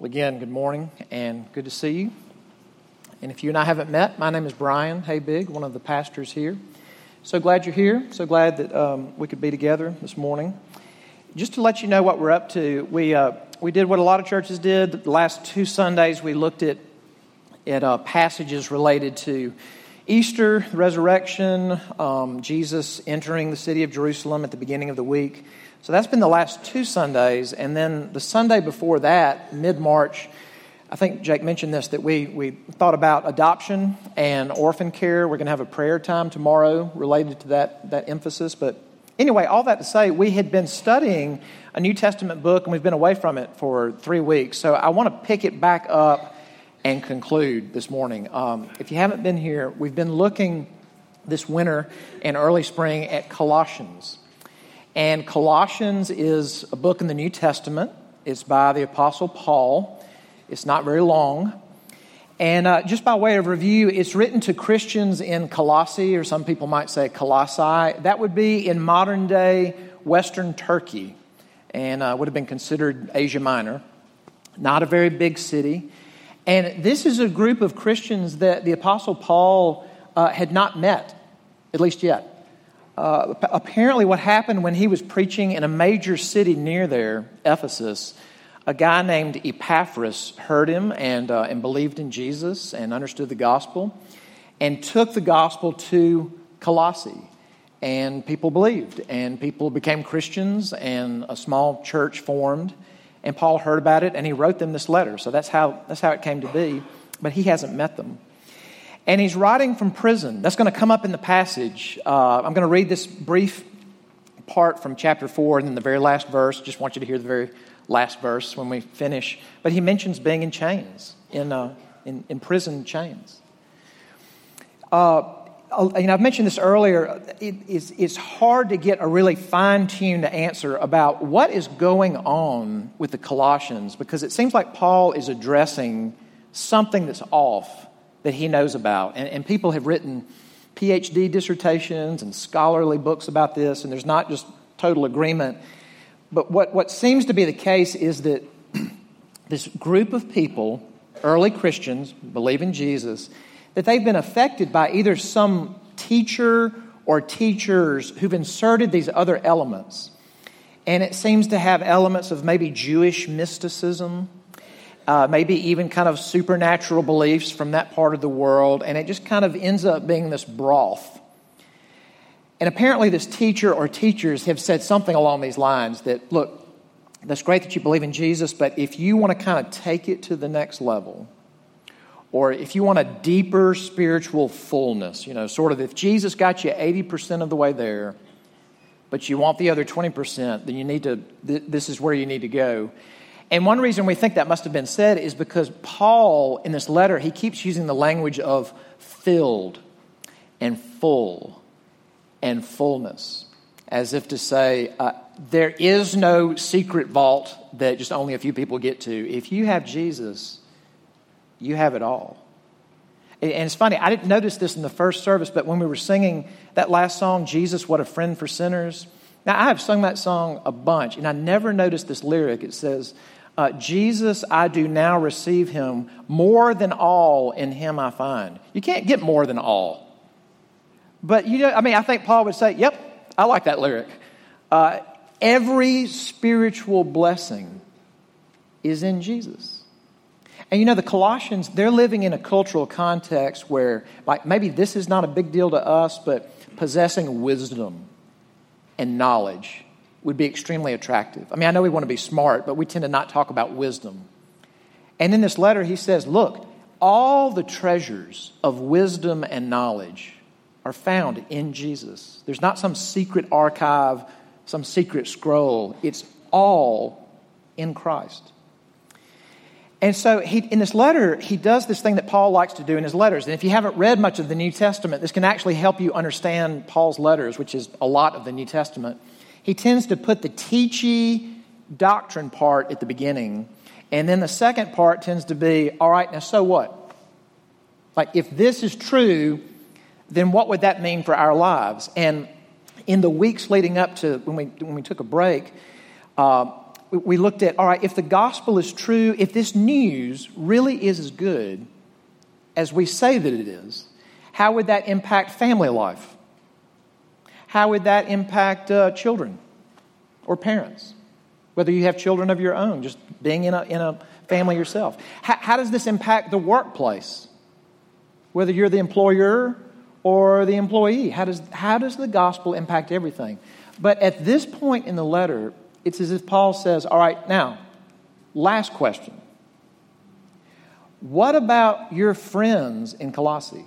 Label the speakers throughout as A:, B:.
A: Well, again, good morning and good to see you. And if you and I haven't met, my name is Brian Haybig, one of the pastors here. So glad you're here. So glad that um, we could be together this morning. Just to let you know what we're up to, we, uh, we did what a lot of churches did. The last two Sundays, we looked at, at uh, passages related to Easter, resurrection, um, Jesus entering the city of Jerusalem at the beginning of the week. So that's been the last two Sundays. And then the Sunday before that, mid March, I think Jake mentioned this that we, we thought about adoption and orphan care. We're going to have a prayer time tomorrow related to that, that emphasis. But anyway, all that to say, we had been studying a New Testament book and we've been away from it for three weeks. So I want to pick it back up and conclude this morning. Um, if you haven't been here, we've been looking this winter and early spring at Colossians. And Colossians is a book in the New Testament. It's by the Apostle Paul. It's not very long. And uh, just by way of review, it's written to Christians in Colossae, or some people might say Colossae. That would be in modern day Western Turkey and uh, would have been considered Asia Minor. Not a very big city. And this is a group of Christians that the Apostle Paul uh, had not met, at least yet. Uh, apparently, what happened when he was preaching in a major city near there, Ephesus, a guy named Epaphras heard him and, uh, and believed in Jesus and understood the gospel and took the gospel to Colossae. And people believed, and people became Christians, and a small church formed. And Paul heard about it, and he wrote them this letter. So that's how, that's how it came to be. But he hasn't met them. And he's writing from prison. That's going to come up in the passage. Uh, I'm going to read this brief part from chapter 4 and then the very last verse. Just want you to hear the very last verse when we finish. But he mentions being in chains, in, uh, in, in, prison chains. Uh, you know, I've mentioned this earlier. It, it's, it's hard to get a really fine tuned answer about what is going on with the Colossians because it seems like Paul is addressing something that's off that he knows about. And, and people have written PhD dissertations and scholarly books about this, and there's not just total agreement. But what, what seems to be the case is that this group of people, early Christians, believe in Jesus, that they've been affected by either some teacher or teachers who've inserted these other elements. And it seems to have elements of maybe Jewish mysticism, uh, maybe even kind of supernatural beliefs from that part of the world, and it just kind of ends up being this broth. And apparently, this teacher or teachers have said something along these lines that, look, that's great that you believe in Jesus, but if you want to kind of take it to the next level, or if you want a deeper spiritual fullness, you know, sort of if Jesus got you 80% of the way there, but you want the other 20%, then you need to, th- this is where you need to go. And one reason we think that must have been said is because Paul, in this letter, he keeps using the language of filled and full and fullness, as if to say, uh, there is no secret vault that just only a few people get to. If you have Jesus, you have it all. And it's funny, I didn't notice this in the first service, but when we were singing that last song, Jesus, What a Friend for Sinners, now I have sung that song a bunch, and I never noticed this lyric. It says, uh, Jesus, I do now receive him. More than all in him I find. You can't get more than all. But, you know, I mean, I think Paul would say, yep, I like that lyric. Uh, every spiritual blessing is in Jesus. And you know, the Colossians, they're living in a cultural context where, like, maybe this is not a big deal to us, but possessing wisdom and knowledge would be extremely attractive. I mean, I know we want to be smart, but we tend to not talk about wisdom. And in this letter, he says, Look, all the treasures of wisdom and knowledge are found in Jesus. There's not some secret archive, some secret scroll. It's all in Christ. And so he, in this letter, he does this thing that Paul likes to do in his letters. And if you haven't read much of the New Testament, this can actually help you understand Paul's letters, which is a lot of the New Testament he tends to put the teachy doctrine part at the beginning. And then the second part tends to be, all right, now so what? Like, if this is true, then what would that mean for our lives? And in the weeks leading up to when we, when we took a break, uh, we looked at all right, if the gospel is true, if this news really is as good as we say that it is, how would that impact family life? How would that impact uh, children or parents? Whether you have children of your own, just being in a, in a family yourself. How, how does this impact the workplace? Whether you're the employer or the employee, how does, how does the gospel impact everything? But at this point in the letter, it's as if Paul says, All right, now, last question. What about your friends in Colossae?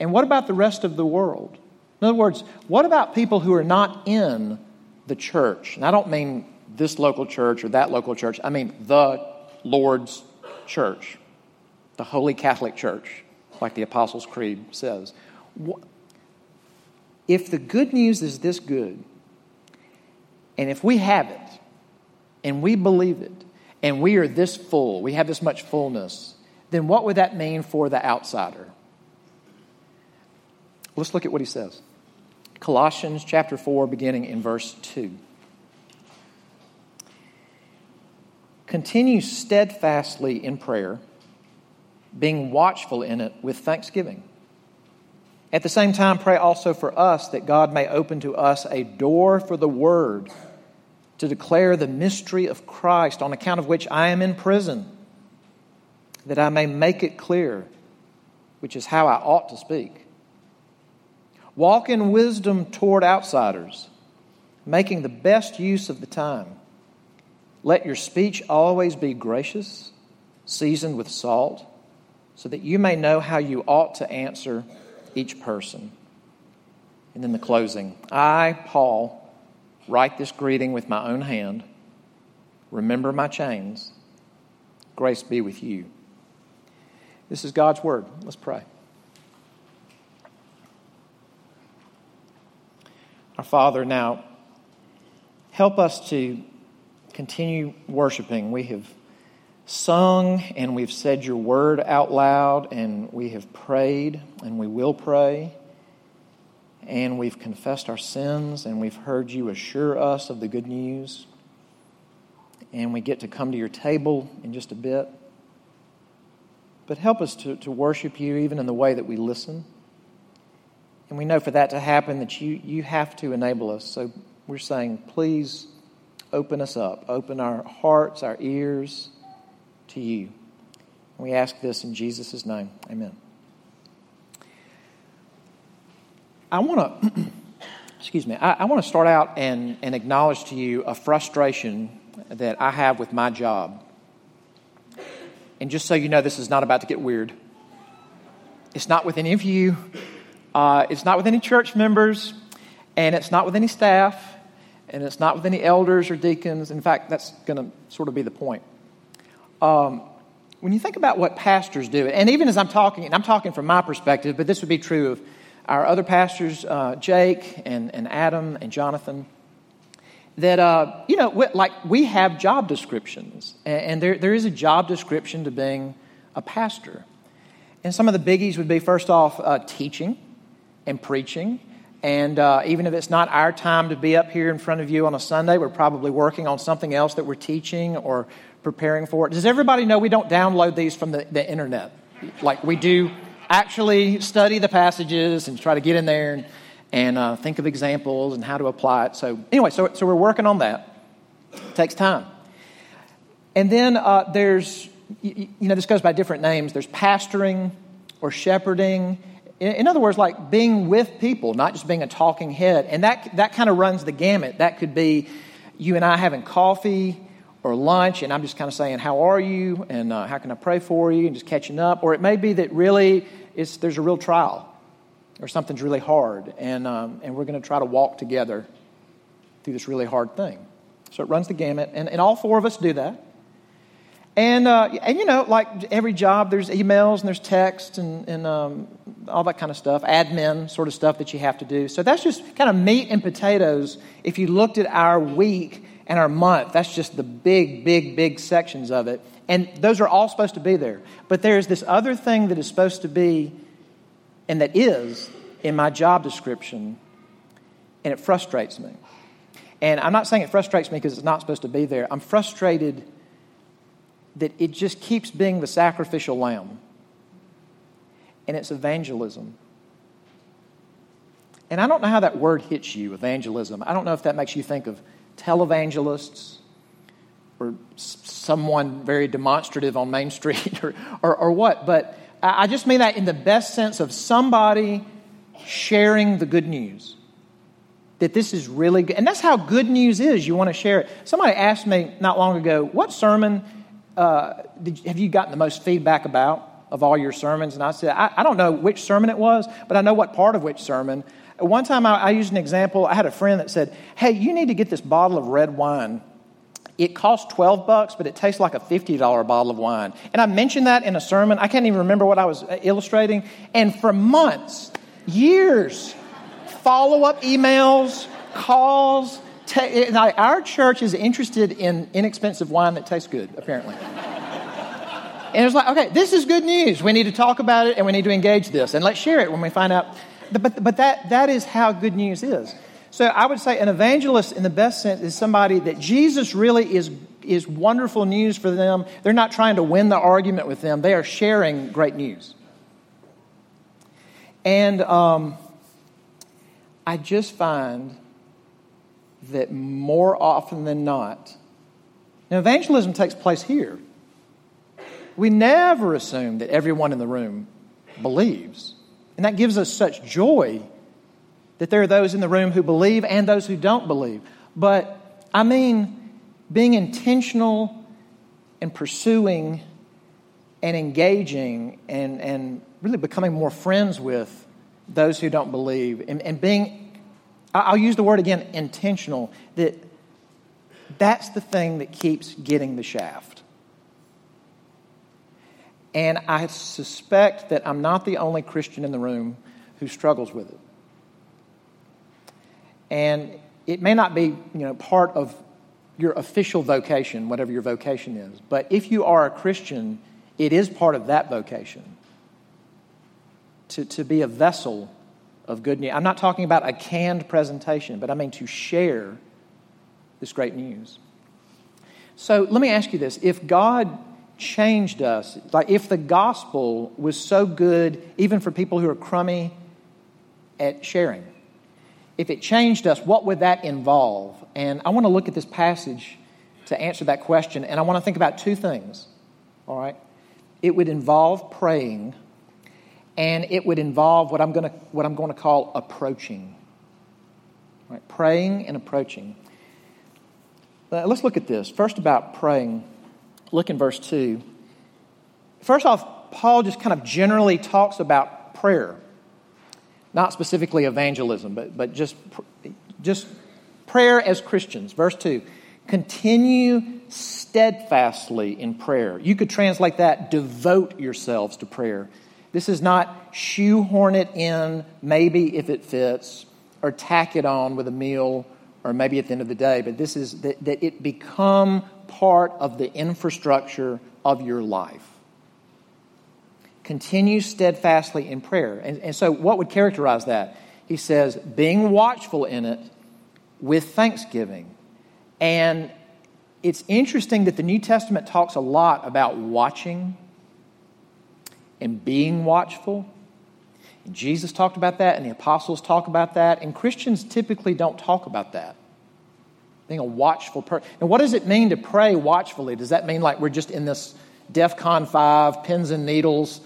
A: And what about the rest of the world? In other words, what about people who are not in the church? And I don't mean this local church or that local church, I mean the Lord's church, the Holy Catholic Church, like the Apostles' Creed says. If the good news is this good, and if we have it, and we believe it, and we are this full, we have this much fullness, then what would that mean for the outsider? Let's look at what he says. Colossians chapter 4, beginning in verse 2. Continue steadfastly in prayer, being watchful in it with thanksgiving. At the same time, pray also for us that God may open to us a door for the word to declare the mystery of Christ, on account of which I am in prison, that I may make it clear, which is how I ought to speak. Walk in wisdom toward outsiders, making the best use of the time. Let your speech always be gracious, seasoned with salt, so that you may know how you ought to answer each person. And then the closing I, Paul, write this greeting with my own hand. Remember my chains. Grace be with you. This is God's word. Let's pray. Our Father, now help us to continue worshiping. We have sung and we've said your word out loud and we have prayed and we will pray. And we've confessed our sins and we've heard you assure us of the good news. And we get to come to your table in just a bit. But help us to, to worship you even in the way that we listen. And we know for that to happen that you, you have to enable us. So we're saying, please open us up, open our hearts, our ears to you. We ask this in Jesus' name. Amen. I want to, excuse me, I, I want to start out and, and acknowledge to you a frustration that I have with my job. And just so you know, this is not about to get weird. It's not with any of you. Uh, it's not with any church members, and it's not with any staff, and it's not with any elders or deacons. In fact, that's going to sort of be the point. Um, when you think about what pastors do, and even as I'm talking, and I'm talking from my perspective, but this would be true of our other pastors, uh, Jake and, and Adam and Jonathan, that, uh, you know, like we have job descriptions, and, and there, there is a job description to being a pastor. And some of the biggies would be first off, uh, teaching and preaching. And uh, even if it's not our time to be up here in front of you on a Sunday, we're probably working on something else that we're teaching or preparing for. Does everybody know we don't download these from the, the internet? Like we do actually study the passages and try to get in there and, and uh, think of examples and how to apply it. So, anyway, so, so we're working on that. It takes time. And then uh, there's, you, you know, this goes by different names. There's pastoring or shepherding in other words, like being with people, not just being a talking head. And that, that kind of runs the gamut. That could be you and I having coffee or lunch, and I'm just kind of saying, How are you? And uh, how can I pray for you? And just catching up. Or it may be that really it's, there's a real trial or something's really hard, and, um, and we're going to try to walk together through this really hard thing. So it runs the gamut, and, and all four of us do that. And, uh, and you know, like every job, there's emails and there's text and, and um, all that kind of stuff, admin sort of stuff that you have to do. So that's just kind of meat and potatoes. If you looked at our week and our month, that's just the big, big, big sections of it. And those are all supposed to be there. But there's this other thing that is supposed to be, and that is in my job description, and it frustrates me. And I'm not saying it frustrates me because it's not supposed to be there. I'm frustrated that it just keeps being the sacrificial lamb. And it's evangelism. And I don't know how that word hits you, evangelism. I don't know if that makes you think of televangelists or someone very demonstrative on Main Street or, or, or what. But I just mean that in the best sense of somebody sharing the good news. That this is really good. And that's how good news is. You want to share it. Somebody asked me not long ago, what sermon uh, did, have you gotten the most feedback about of all your sermons? And I said, I, I, don't know which sermon it was, but I know what part of which sermon. One time I, I used an example. I had a friend that said, Hey, you need to get this bottle of red wine it costs 12 bucks, but it tastes like a $50 bottle of wine. And I mentioned that in a sermon. I can't even remember what I was uh, illustrating. And for months, years, follow up emails, calls. Te- our church is interested in inexpensive wine that tastes good, apparently. and it's like, okay, this is good news. We need to talk about it and we need to engage this. And let's share it when we find out. But, but that, that is how good news is. So I would say an evangelist, in the best sense, is somebody that Jesus really is, is wonderful news for them. They're not trying to win the argument with them, they are sharing great news. And um, I just find that more often than not, now evangelism takes place here. We never assume that everyone in the room believes. And that gives us such joy that there are those in the room who believe and those who don't believe. But I mean, being intentional and pursuing and engaging and, and really becoming more friends with those who don't believe and, and being, I'll use the word again, intentional, that that's the thing that keeps getting the shaft. And I suspect that I'm not the only Christian in the room who struggles with it. And it may not be you know, part of your official vocation, whatever your vocation is, but if you are a Christian, it is part of that vocation to, to be a vessel of good news. I'm not talking about a canned presentation, but I mean to share this great news. So let me ask you this if God changed us, like if the gospel was so good, even for people who are crummy at sharing, if it changed us, what would that involve? And I want to look at this passage to answer that question, and I want to think about two things. All right? It would involve praying, and it would involve what I'm going to, what I'm going to call approaching. Right? Praying and approaching. Let's look at this. First, about praying. Look in verse 2. First off, Paul just kind of generally talks about prayer not specifically evangelism, but, but just, just prayer as Christians. Verse 2 continue steadfastly in prayer. You could translate that devote yourselves to prayer. This is not shoehorn it in, maybe if it fits, or tack it on with a meal, or maybe at the end of the day, but this is that, that it become part of the infrastructure of your life continue steadfastly in prayer. And, and so, what would characterize that? He says, being watchful in it with thanksgiving. And it's interesting that the New Testament talks a lot about watching and being watchful. Jesus talked about that, and the apostles talk about that, and Christians typically don't talk about that. Being a watchful person. And what does it mean to pray watchfully? Does that mean like we're just in this DEF CON 5, pins and needles,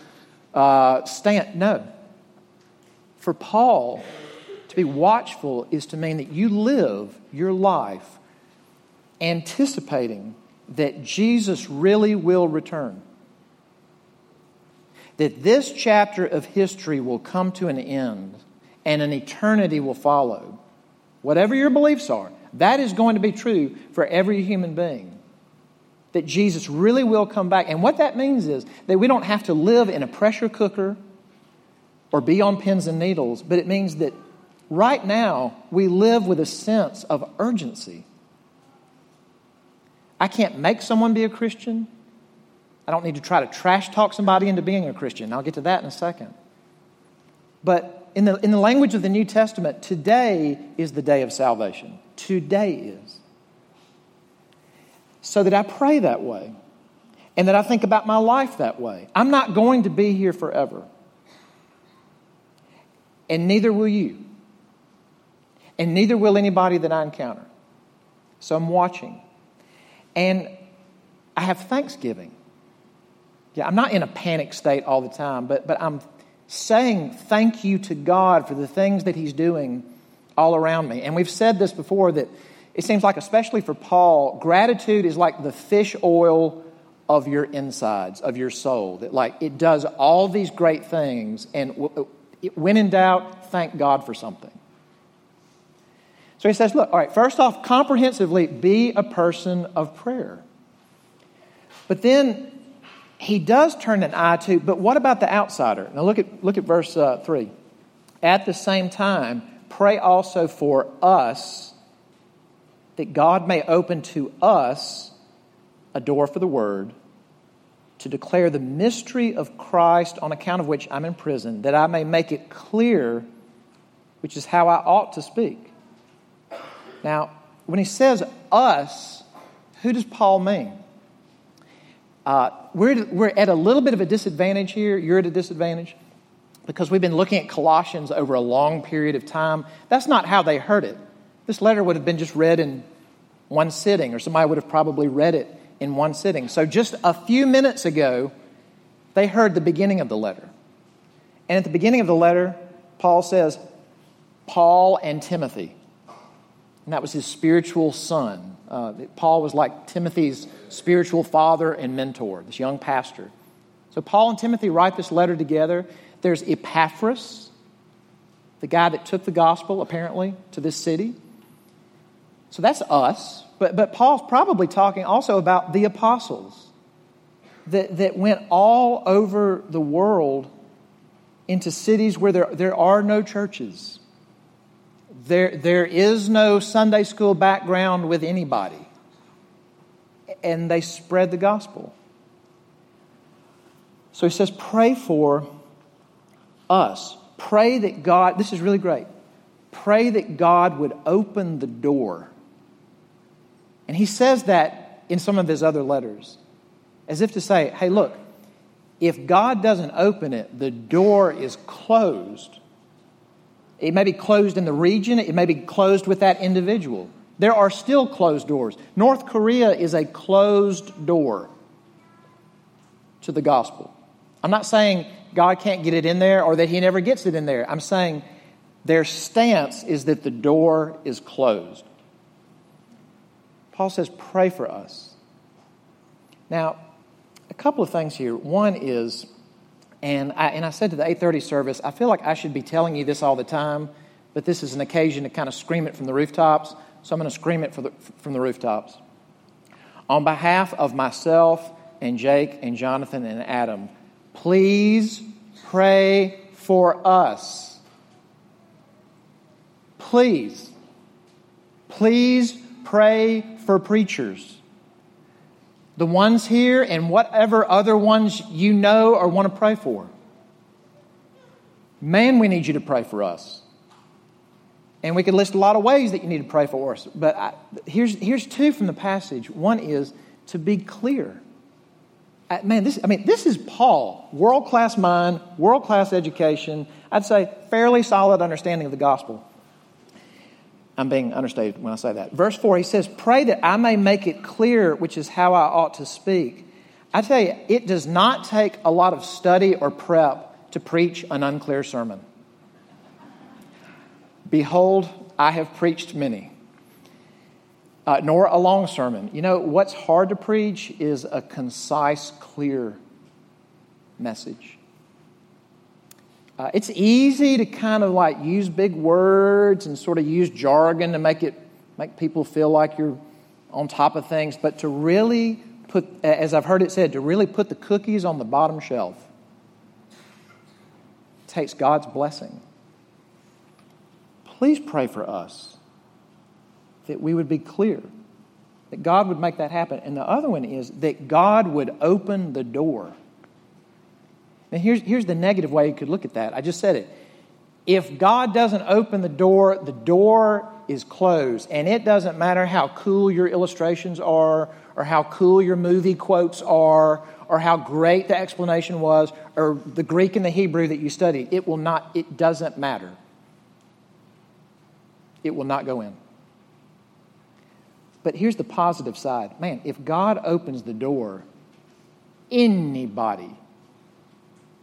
A: uh, stand. No. For Paul, to be watchful is to mean that you live your life anticipating that Jesus really will return. That this chapter of history will come to an end and an eternity will follow. Whatever your beliefs are, that is going to be true for every human being that Jesus really will come back. And what that means is that we don't have to live in a pressure cooker or be on pins and needles, but it means that right now we live with a sense of urgency. I can't make someone be a Christian. I don't need to try to trash talk somebody into being a Christian. I'll get to that in a second. But in the, in the language of the New Testament, today is the day of salvation. today is. So that I pray that way and that I think about my life that way. I'm not going to be here forever. And neither will you. And neither will anybody that I encounter. So I'm watching. And I have thanksgiving. Yeah, I'm not in a panic state all the time, but, but I'm saying thank you to God for the things that He's doing all around me. And we've said this before that it seems like, especially for Paul, gratitude is like the fish oil of your insides, of your soul. That, like, it does all these great things, and when in doubt, thank God for something. So he says, look, all right, first off, comprehensively, be a person of prayer. But then he does turn an eye to, but what about the outsider? Now look at, look at verse uh, 3. At the same time, pray also for us that God may open to us a door for the word to declare the mystery of Christ on account of which I'm in prison, that I may make it clear, which is how I ought to speak. Now, when he says us, who does Paul mean? Uh, we're, we're at a little bit of a disadvantage here. You're at a disadvantage because we've been looking at Colossians over a long period of time. That's not how they heard it. This letter would have been just read in one sitting, or somebody would have probably read it in one sitting. So just a few minutes ago, they heard the beginning of the letter. And at the beginning of the letter, Paul says, Paul and Timothy and that was his spiritual son. Uh, Paul was like Timothy's spiritual father and mentor, this young pastor. So Paul and Timothy write this letter together. There's Epaphras, the guy that took the gospel, apparently, to this city. So that's us. But, but Paul's probably talking also about the apostles that, that went all over the world into cities where there, there are no churches there, there is no Sunday school background with anybody. And they spread the gospel. So he says, pray for us. Pray that God, this is really great. Pray that God would open the door. And he says that in some of his other letters, as if to say, hey, look, if God doesn't open it, the door is closed it may be closed in the region, it may be closed with that individual. There are still closed doors. North Korea is a closed door to the gospel. I'm not saying God can't get it in there or that He never gets it in there. I'm saying their stance is that the door is closed. Paul says, Pray for us. Now, a couple of things here. One is and I, and I said to the 8:30 service, I feel like I should be telling you this all the time, but this is an occasion to kind of scream it from the rooftops. So I'm going to scream it the, from the rooftops. On behalf of myself and Jake and Jonathan and Adam, please pray for us. Please. Please pray for preachers the ones here and whatever other ones you know or want to pray for. Man, we need you to pray for us. And we could list a lot of ways that you need to pray for us. But I, here's, here's two from the passage. One is to be clear. I, man, this, I mean, this is Paul. World class mind, world class education. I'd say fairly solid understanding of the gospel. I'm being understated when I say that. Verse 4, he says, Pray that I may make it clear, which is how I ought to speak. I tell you, it does not take a lot of study or prep to preach an unclear sermon. Behold, I have preached many. Uh, nor a long sermon. You know, what's hard to preach is a concise, clear message. Uh, it's easy to kind of like use big words and sort of use jargon to make it make people feel like you're on top of things, but to really put, as I've heard it said, to really put the cookies on the bottom shelf takes God's blessing. Please pray for us that we would be clear, that God would make that happen. And the other one is that God would open the door now, here's, here's the negative way you could look at that. I just said it. If God doesn't open the door, the door is closed. And it doesn't matter how cool your illustrations are, or how cool your movie quotes are, or how great the explanation was, or the Greek and the Hebrew that you studied. It will not, it doesn't matter. It will not go in. But here's the positive side man, if God opens the door, anybody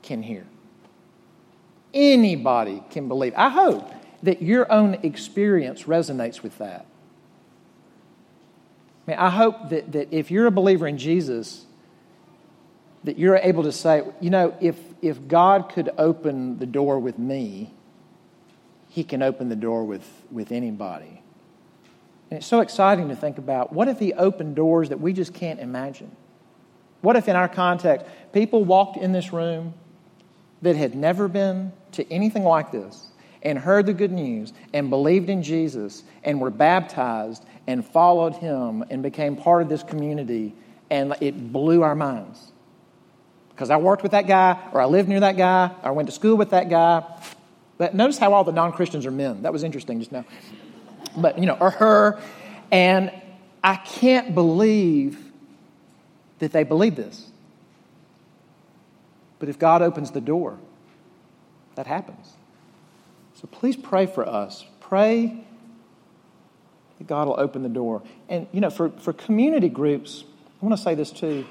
A: can hear. Anybody can believe. I hope that your own experience resonates with that. I, mean, I hope that, that if you're a believer in Jesus, that you're able to say, you know, if, if God could open the door with me, he can open the door with, with anybody. And it's so exciting to think about what if he opened doors that we just can't imagine? What if, in our context, people walked in this room that had never been to anything like this and heard the good news and believed in Jesus and were baptized and followed him and became part of this community and it blew our minds? Because I worked with that guy, or I lived near that guy, or I went to school with that guy. But notice how all the non Christians are men. That was interesting just now. But, you know, or her. And I can't believe that they believe this. But if God opens the door, that happens. So please pray for us. Pray that God will open the door. And, you know, for, for community groups, I want to say this too.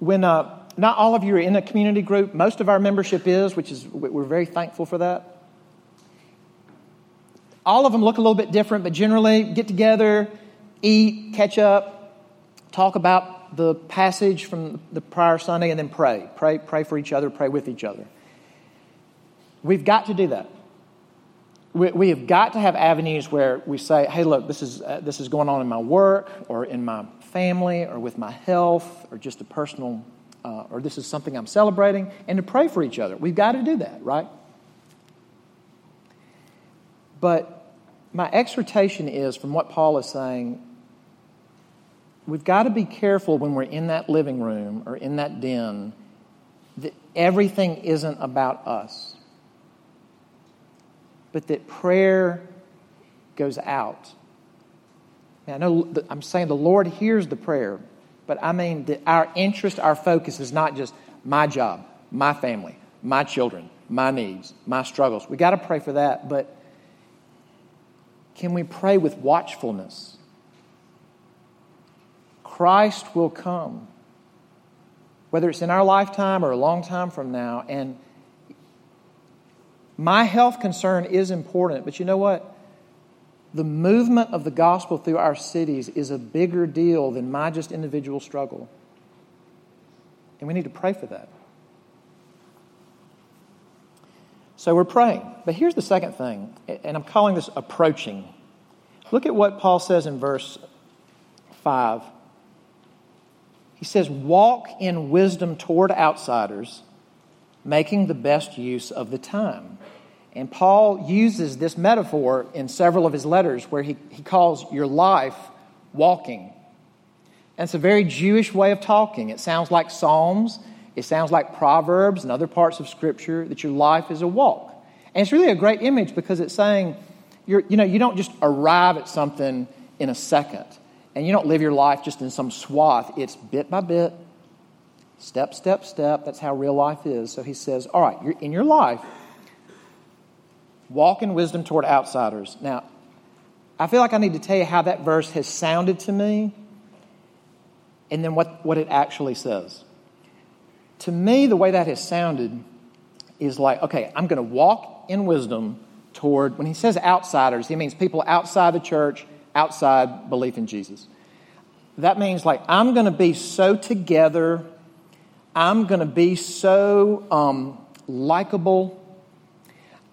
A: When uh, not all of you are in a community group, most of our membership is, which is, we're very thankful for that. All of them look a little bit different, but generally get together, eat, catch up, talk about the passage from the prior Sunday and then pray. Pray, pray for each other, pray with each other. We've got to do that. We, we have got to have avenues where we say, hey, look, this is, uh, this is going on in my work or in my family or with my health or just a personal, uh, or this is something I'm celebrating, and to pray for each other. We've got to do that, right? But my exhortation is from what Paul is saying we've got to be careful when we're in that living room or in that den that everything isn't about us, but that prayer goes out. Now, I know I'm saying the Lord hears the prayer, but I mean that our interest, our focus is not just my job, my family, my children, my needs, my struggles. We got to pray for that, but can we pray with watchfulness? Christ will come, whether it's in our lifetime or a long time from now. And my health concern is important, but you know what? The movement of the gospel through our cities is a bigger deal than my just individual struggle. And we need to pray for that. So we're praying. But here's the second thing, and I'm calling this approaching. Look at what Paul says in verse 5. He says, Walk in wisdom toward outsiders, making the best use of the time. And Paul uses this metaphor in several of his letters where he, he calls your life walking. And it's a very Jewish way of talking. It sounds like Psalms, it sounds like Proverbs and other parts of Scripture that your life is a walk. And it's really a great image because it's saying, you know, you don't just arrive at something in a second. And you don't live your life just in some swath. It's bit by bit, step, step, step. That's how real life is. So he says, All right, you're, in your life, walk in wisdom toward outsiders. Now, I feel like I need to tell you how that verse has sounded to me and then what, what it actually says. To me, the way that has sounded is like, okay, I'm going to walk in wisdom toward, when he says outsiders, he means people outside the church outside belief in Jesus. That means, like, I'm going to be so together, I'm going to be so um, likable,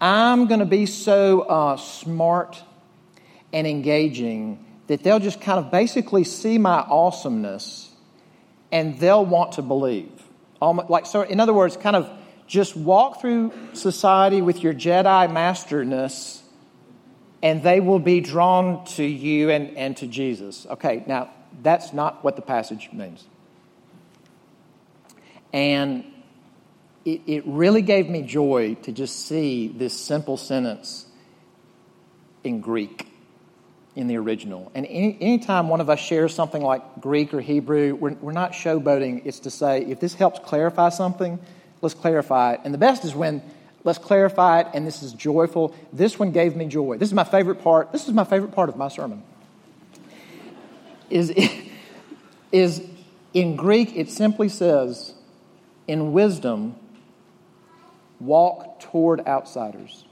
A: I'm going to be so uh, smart and engaging that they'll just kind of basically see my awesomeness and they'll want to believe. Almost, like, so, in other words, kind of just walk through society with your Jedi masterness and they will be drawn to you and, and to Jesus. Okay, now that's not what the passage means. And it, it really gave me joy to just see this simple sentence in Greek in the original. And any, anytime one of us shares something like Greek or Hebrew, we're, we're not showboating. It's to say, if this helps clarify something, let's clarify it. And the best is when let's clarify it and this is joyful. This one gave me joy. This is my favorite part. This is my favorite part of my sermon. Is, is in Greek, it simply says, in wisdom, walk toward outsiders.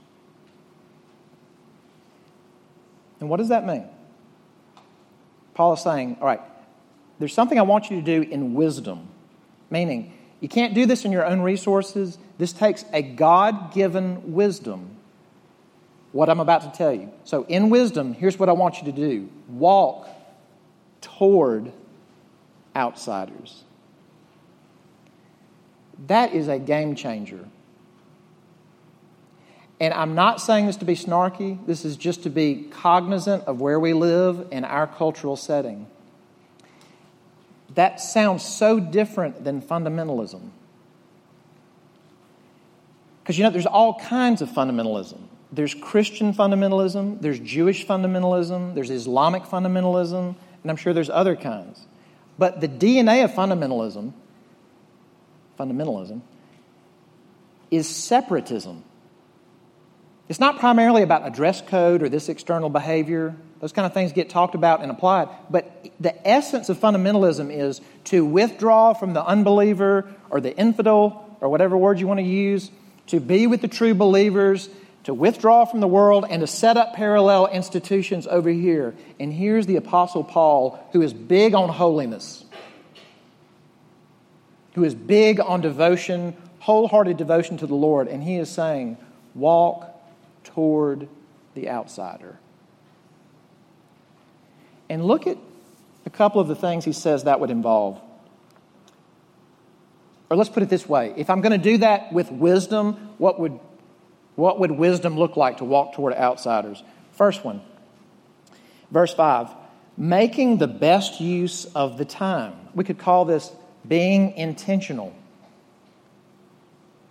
A: And what does that mean? Paul is saying, all right, there's something I want you to do in wisdom, meaning you can't do this in your own resources. This takes a God given wisdom, what I'm about to tell you. So, in wisdom, here's what I want you to do walk toward outsiders. That is a game changer. And I'm not saying this to be snarky, this is just to be cognizant of where we live in our cultural setting. That sounds so different than fundamentalism. Because you know, there's all kinds of fundamentalism. There's Christian fundamentalism, there's Jewish fundamentalism, there's Islamic fundamentalism, and I'm sure there's other kinds. But the DNA of fundamentalism, fundamentalism, is separatism. It's not primarily about a dress code or this external behavior. Those kind of things get talked about and applied. But the essence of fundamentalism is to withdraw from the unbeliever or the infidel or whatever word you want to use, to be with the true believers, to withdraw from the world, and to set up parallel institutions over here. And here's the Apostle Paul, who is big on holiness, who is big on devotion, wholehearted devotion to the Lord. And he is saying, walk toward the outsider. And look at a couple of the things he says that would involve. Or let's put it this way if I'm going to do that with wisdom, what would, what would wisdom look like to walk toward outsiders? First one, verse 5 making the best use of the time. We could call this being intentional.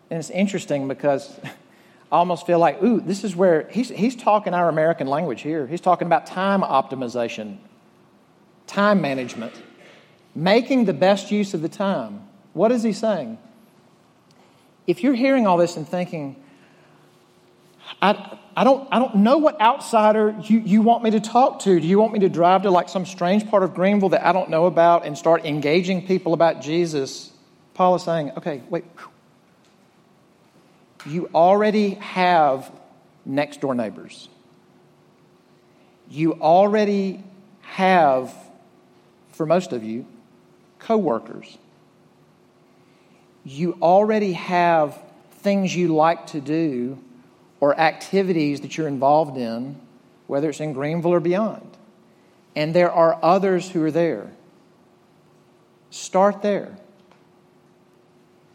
A: And it's interesting because I almost feel like, ooh, this is where he's, he's talking our American language here. He's talking about time optimization, time management, making the best use of the time. What is he saying? If you're hearing all this and thinking, I, I, don't, I don't know what outsider you, you want me to talk to. Do you want me to drive to like some strange part of Greenville that I don't know about and start engaging people about Jesus? Paul is saying, okay, wait, you already have next door neighbors. You already have, for most of you, coworkers. You already have things you like to do or activities that you're involved in, whether it's in Greenville or beyond. And there are others who are there. Start there.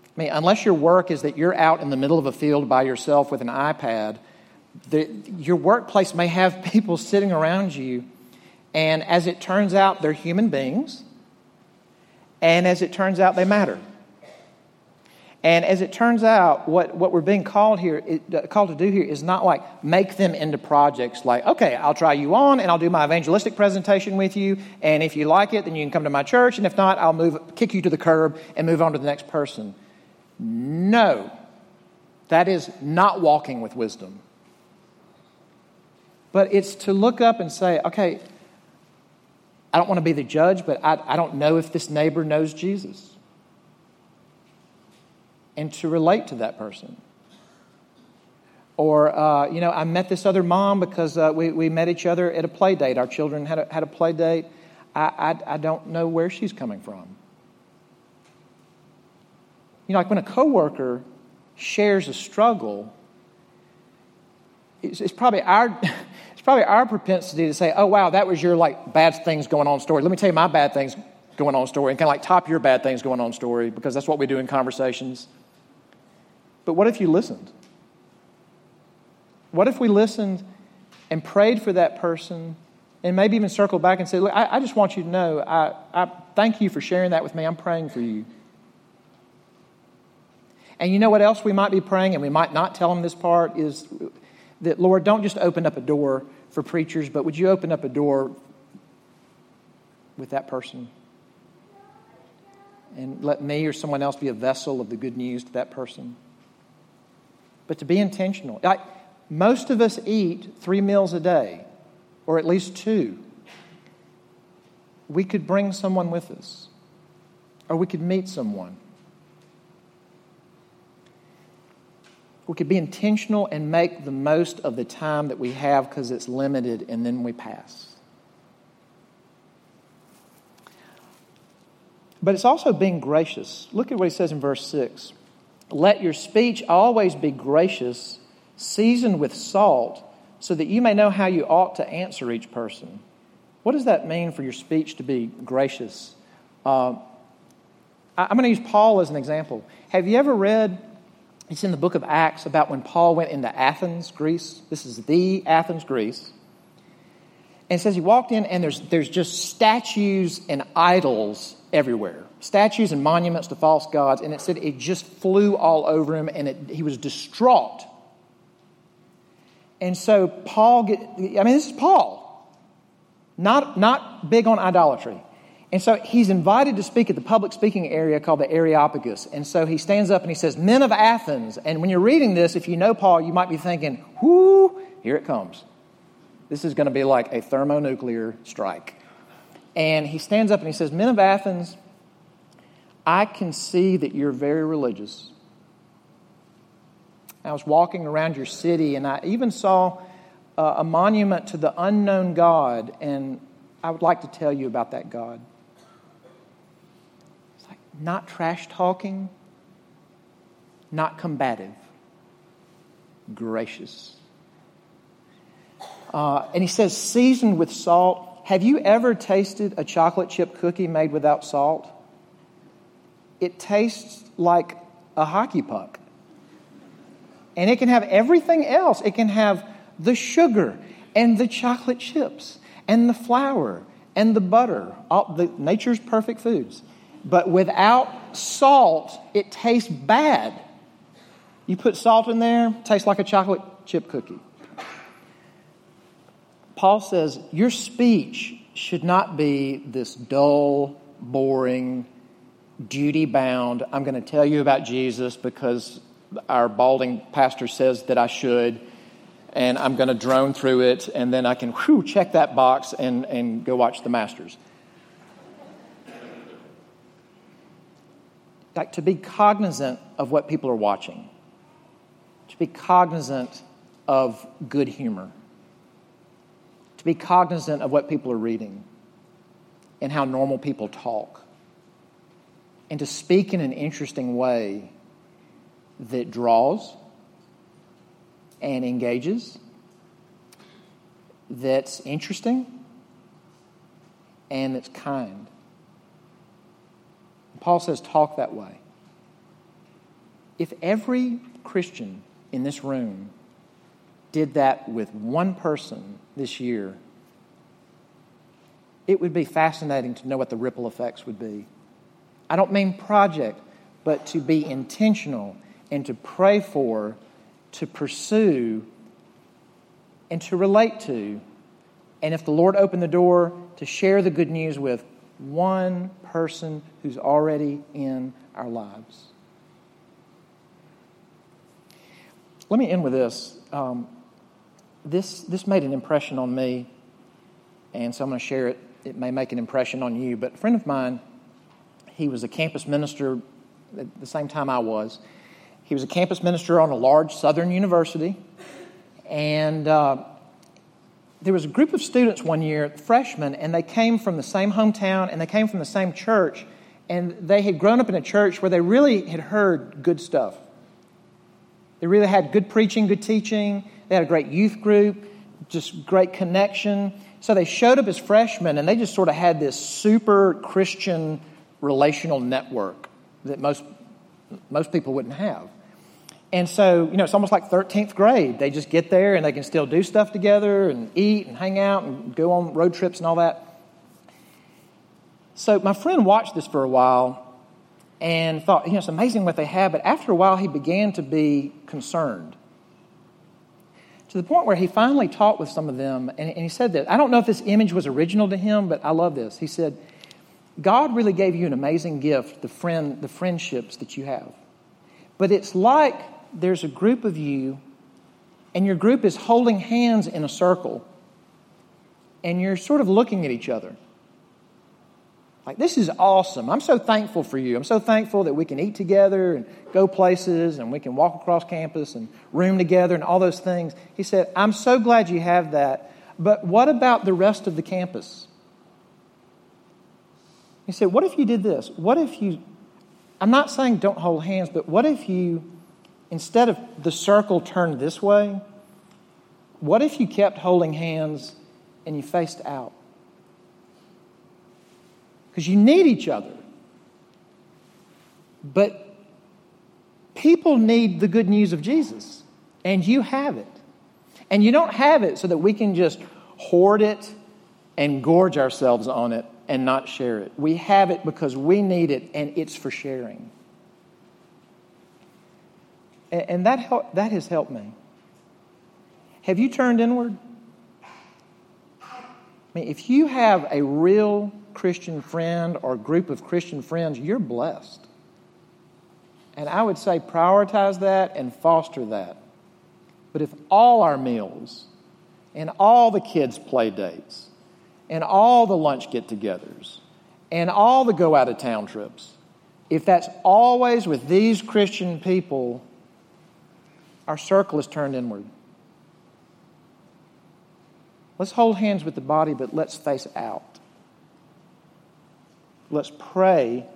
A: I mean, unless your work is that you're out in the middle of a field by yourself with an iPad, the, your workplace may have people sitting around you, and as it turns out, they're human beings, and as it turns out, they matter. And as it turns out, what, what we're being called here, uh, called to do here is not like make them into projects like, okay, I'll try you on and I'll do my evangelistic presentation with you. And if you like it, then you can come to my church. And if not, I'll move, kick you to the curb and move on to the next person. No, that is not walking with wisdom. But it's to look up and say, okay, I don't want to be the judge, but I, I don't know if this neighbor knows Jesus. And to relate to that person. Or, uh, you know, I met this other mom because uh, we, we met each other at a play date. Our children had a, had a play date. I, I, I don't know where she's coming from. You know, like when a coworker shares a struggle, it's, it's probably our it's probably our propensity to say, "Oh, wow, that was your like bad things going on story. Let me tell you my bad things going on story," and kind of like top your bad things going on story because that's what we do in conversations. But what if you listened? What if we listened and prayed for that person and maybe even circled back and said, Look, I, I just want you to know, I, I thank you for sharing that with me. I'm praying for you. And you know what else we might be praying, and we might not tell them this part, is that, Lord, don't just open up a door for preachers, but would you open up a door with that person? And let me or someone else be a vessel of the good news to that person. But to be intentional. I, most of us eat three meals a day, or at least two. We could bring someone with us, or we could meet someone. We could be intentional and make the most of the time that we have because it's limited, and then we pass. But it's also being gracious. Look at what he says in verse 6. Let your speech always be gracious, seasoned with salt, so that you may know how you ought to answer each person. What does that mean for your speech to be gracious? Uh, I'm going to use Paul as an example. Have you ever read, it's in the book of Acts, about when Paul went into Athens, Greece? This is the Athens, Greece. And it says he walked in, and there's, there's just statues and idols everywhere statues and monuments to false gods. And it said it just flew all over him, and it, he was distraught. And so Paul, get, I mean, this is Paul, not, not big on idolatry. And so he's invited to speak at the public speaking area called the Areopagus. And so he stands up and he says, Men of Athens. And when you're reading this, if you know Paul, you might be thinking, whoo, here it comes. This is going to be like a thermonuclear strike. And he stands up and he says, Men of Athens, I can see that you're very religious. I was walking around your city and I even saw uh, a monument to the unknown God, and I would like to tell you about that God. Not trash talking, not combative, gracious. Uh, and he says, seasoned with salt. Have you ever tasted a chocolate chip cookie made without salt? It tastes like a hockey puck. And it can have everything else. It can have the sugar and the chocolate chips and the flour and the butter, all the nature's perfect foods. But without salt, it tastes bad. You put salt in there, tastes like a chocolate chip cookie. Paul says your speech should not be this dull, boring, duty bound. I'm going to tell you about Jesus because our balding pastor says that I should, and I'm going to drone through it, and then I can whew, check that box and, and go watch the Masters. Like to be cognizant of what people are watching, to be cognizant of good humor, to be cognizant of what people are reading and how normal people talk, and to speak in an interesting way that draws and engages, that's interesting, and that's kind. Paul says, talk that way. If every Christian in this room did that with one person this year, it would be fascinating to know what the ripple effects would be. I don't mean project, but to be intentional and to pray for, to pursue, and to relate to. And if the Lord opened the door, to share the good news with one person who's already in our lives. Let me end with this. Um, this, this made an impression on me, and so I'm going to share it. It may make an impression on you. But a friend of mine, he was a campus minister at the same time I was. He was a campus minister on a large southern university. And uh, there was a group of students one year, freshmen, and they came from the same hometown and they came from the same church. And they had grown up in a church where they really had heard good stuff. They really had good preaching, good teaching. They had a great youth group, just great connection. So they showed up as freshmen and they just sort of had this super Christian relational network that most, most people wouldn't have. And so, you know, it's almost like 13th grade. They just get there and they can still do stuff together and eat and hang out and go on road trips and all that. So my friend watched this for a while and thought, you know, it's amazing what they have. But after a while, he began to be concerned. to the point where he finally talked with some of them, and, and he said that I don't know if this image was original to him, but I love this. He said, God really gave you an amazing gift, the friend, the friendships that you have. But it's like there's a group of you, and your group is holding hands in a circle, and you're sort of looking at each other. Like, this is awesome. I'm so thankful for you. I'm so thankful that we can eat together and go places and we can walk across campus and room together and all those things. He said, I'm so glad you have that. But what about the rest of the campus? He said, What if you did this? What if you, I'm not saying don't hold hands, but what if you, instead of the circle turned this way, what if you kept holding hands and you faced out? because you need each other. But people need the good news of Jesus, and you have it. And you don't have it so that we can just hoard it and gorge ourselves on it and not share it. We have it because we need it, and it's for sharing. And that, help, that has helped me. Have you turned inward? I mean, if you have a real Christian friend or group of Christian friends, you're blessed. And I would say prioritize that and foster that. But if all our meals and all the kids' play dates and all the lunch get togethers and all the go out of town trips, if that's always with these Christian people, our circle is turned inward. Let's hold hands with the body, but let's face out. Let's pray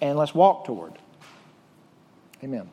A: and let's walk toward. Amen.